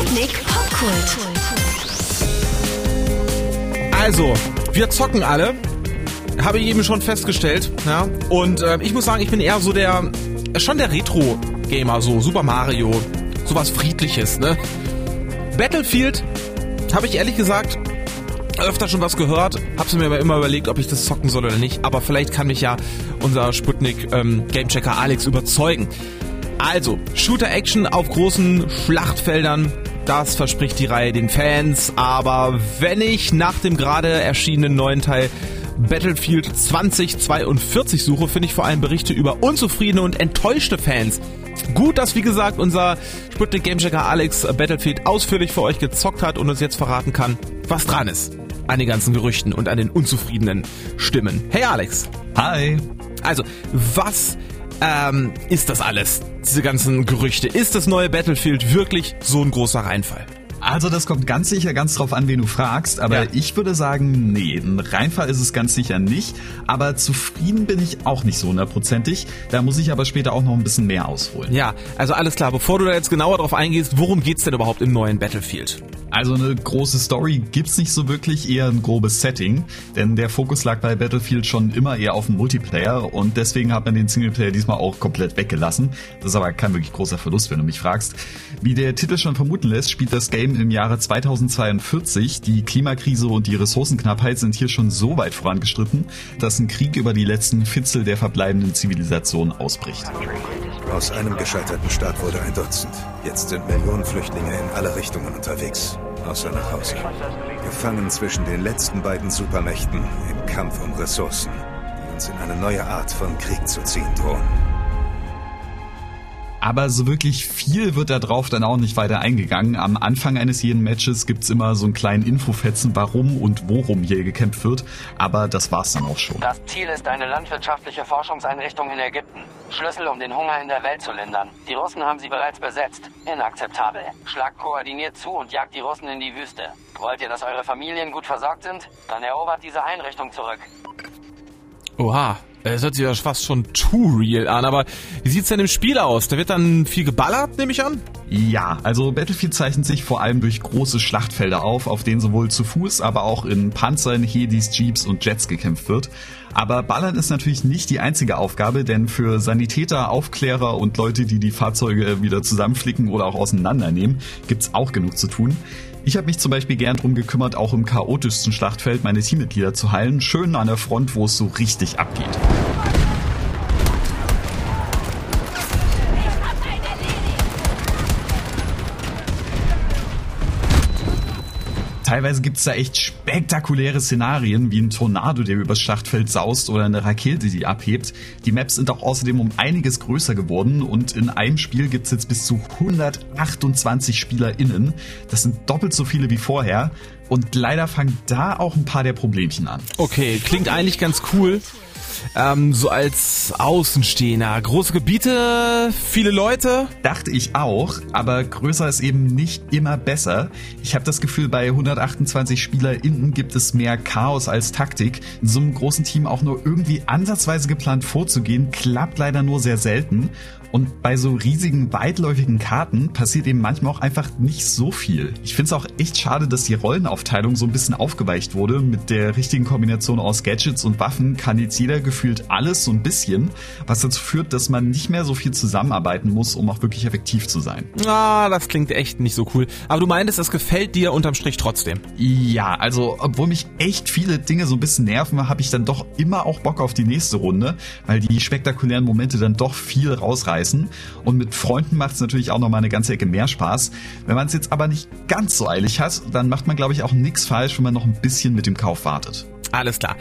Sputnik Popkult. Also, wir zocken alle. Habe ich eben schon festgestellt. Ja? Und äh, ich muss sagen, ich bin eher so der, schon der Retro-Gamer, so Super Mario, sowas Friedliches. Ne? Battlefield habe ich ehrlich gesagt öfter schon was gehört, hab's mir aber immer überlegt, ob ich das zocken soll oder nicht. Aber vielleicht kann mich ja unser Sputnik ähm, Gamechecker Alex überzeugen. Also, Shooter-Action auf großen Schlachtfeldern, das verspricht die Reihe den Fans. Aber wenn ich nach dem gerade erschienenen neuen Teil Battlefield 2042 suche, finde ich vor allem Berichte über unzufriedene und enttäuschte Fans. Gut, dass wie gesagt unser Sputnik Gamechecker Alex Battlefield ausführlich für euch gezockt hat und uns jetzt verraten kann, was dran ist an den ganzen Gerüchten und an den unzufriedenen Stimmen. Hey Alex. Hi. Also, was ähm, ist das alles? Diese ganzen Gerüchte. Ist das neue Battlefield wirklich so ein großer Reinfall? Also das kommt ganz sicher ganz drauf an, wen du fragst, aber ja. ich würde sagen, nee, ein Reinfall ist es ganz sicher nicht, aber zufrieden bin ich auch nicht so hundertprozentig, da muss ich aber später auch noch ein bisschen mehr ausholen. Ja, also alles klar, bevor du da jetzt genauer drauf eingehst, worum geht's denn überhaupt im neuen Battlefield? Also eine große Story gibt's nicht so wirklich, eher ein grobes Setting, denn der Fokus lag bei Battlefield schon immer eher auf dem Multiplayer und deswegen hat man den Singleplayer diesmal auch komplett weggelassen. Das ist aber kein wirklich großer Verlust, wenn du mich fragst. Wie der Titel schon vermuten lässt, spielt das Game im Jahre 2042. Die Klimakrise und die Ressourcenknappheit sind hier schon so weit vorangestritten, dass ein Krieg über die letzten Fitzel der verbleibenden Zivilisation ausbricht. Aus einem gescheiterten Staat wurde ein Dutzend. Jetzt sind Millionen Flüchtlinge in alle Richtungen unterwegs, außer nach Hause. Gefangen zwischen den letzten beiden Supermächten im Kampf um Ressourcen, die uns in eine neue Art von Krieg zu ziehen drohen. Aber so wirklich viel wird da drauf dann auch nicht weiter eingegangen. Am Anfang eines jeden Matches gibt's immer so einen kleinen Infofetzen, warum und worum hier gekämpft wird. Aber das war's dann auch schon. Das Ziel ist eine landwirtschaftliche Forschungseinrichtung in Ägypten. Schlüssel, um den Hunger in der Welt zu lindern. Die Russen haben sie bereits besetzt. Inakzeptabel. Schlagt koordiniert zu und jagt die Russen in die Wüste. Wollt ihr, dass eure Familien gut versorgt sind? Dann erobert diese Einrichtung zurück. Oha, es hört sich ja fast schon too real an, aber wie sieht's denn im Spiel aus? Da wird dann viel geballert, nehme ich an? Ja, also Battlefield zeichnet sich vor allem durch große Schlachtfelder auf, auf denen sowohl zu Fuß, aber auch in Panzern, Hedis, Jeeps und Jets gekämpft wird. Aber Ballern ist natürlich nicht die einzige Aufgabe, denn für Sanitäter, Aufklärer und Leute, die die Fahrzeuge wieder zusammenflicken oder auch auseinandernehmen, gibt's auch genug zu tun. Ich habe mich zum Beispiel gern drum gekümmert, auch im chaotischsten Schlachtfeld meine Teammitglieder zu heilen, schön an der Front, wo es so richtig abgeht. Teilweise gibt's da echt spektakuläre Szenarien, wie ein Tornado, der übers Schlachtfeld saust oder eine Rakete, die abhebt. Die Maps sind auch außerdem um einiges größer geworden und in einem Spiel gibt's jetzt bis zu 128 SpielerInnen. Das sind doppelt so viele wie vorher. Und leider fangen da auch ein paar der Problemchen an. Okay, klingt eigentlich ganz cool ähm, so als Außenstehender. Große Gebiete, viele Leute. Dachte ich auch, aber größer ist eben nicht immer besser. Ich habe das Gefühl, bei 128 SpielerInnen gibt es mehr Chaos als Taktik. In so einem großen Team auch nur irgendwie ansatzweise geplant vorzugehen, klappt leider nur sehr selten. Und bei so riesigen, weitläufigen Karten passiert eben manchmal auch einfach nicht so viel. Ich finde es auch echt schade, dass die Rollenaufteilung so ein bisschen aufgeweicht wurde. Mit der richtigen Kombination aus Gadgets und Waffen kann jetzt jeder gefühlt alles so ein bisschen, was dazu führt, dass man nicht mehr so viel zusammenarbeiten muss, um auch wirklich effektiv zu sein. Ah, das klingt echt nicht so cool. Aber du meintest, das gefällt dir unterm Strich trotzdem. Ja, also obwohl mich echt viele Dinge so ein bisschen nerven, habe ich dann doch immer auch Bock auf die nächste Runde, weil die spektakulären Momente dann doch viel rausreißen reißen. Und mit Freunden macht es natürlich auch noch mal eine ganze Ecke mehr Spaß. Wenn man es jetzt aber nicht ganz so eilig hat, dann macht man, glaube ich, auch nichts falsch, wenn man noch ein bisschen mit dem Kauf wartet. Alles klar.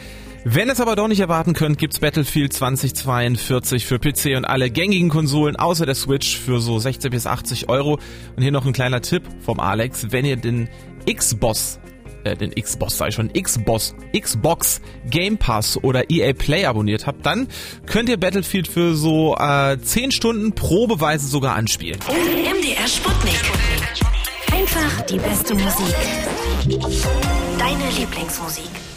Wenn es aber doch nicht erwarten könnt, gibt's Battlefield 2042 für PC und alle gängigen Konsolen außer der Switch für so 60 bis 80 Euro. Und hier noch ein kleiner Tipp vom Alex. Wenn ihr den Xbox äh, den Xbox sei schon, Xbox, Xbox Game Pass oder EA Play abonniert habt, dann könnt ihr Battlefield für so äh, 10 Stunden probeweise sogar anspielen. MDR Sputnik. Einfach die beste Musik. Deine Lieblingsmusik.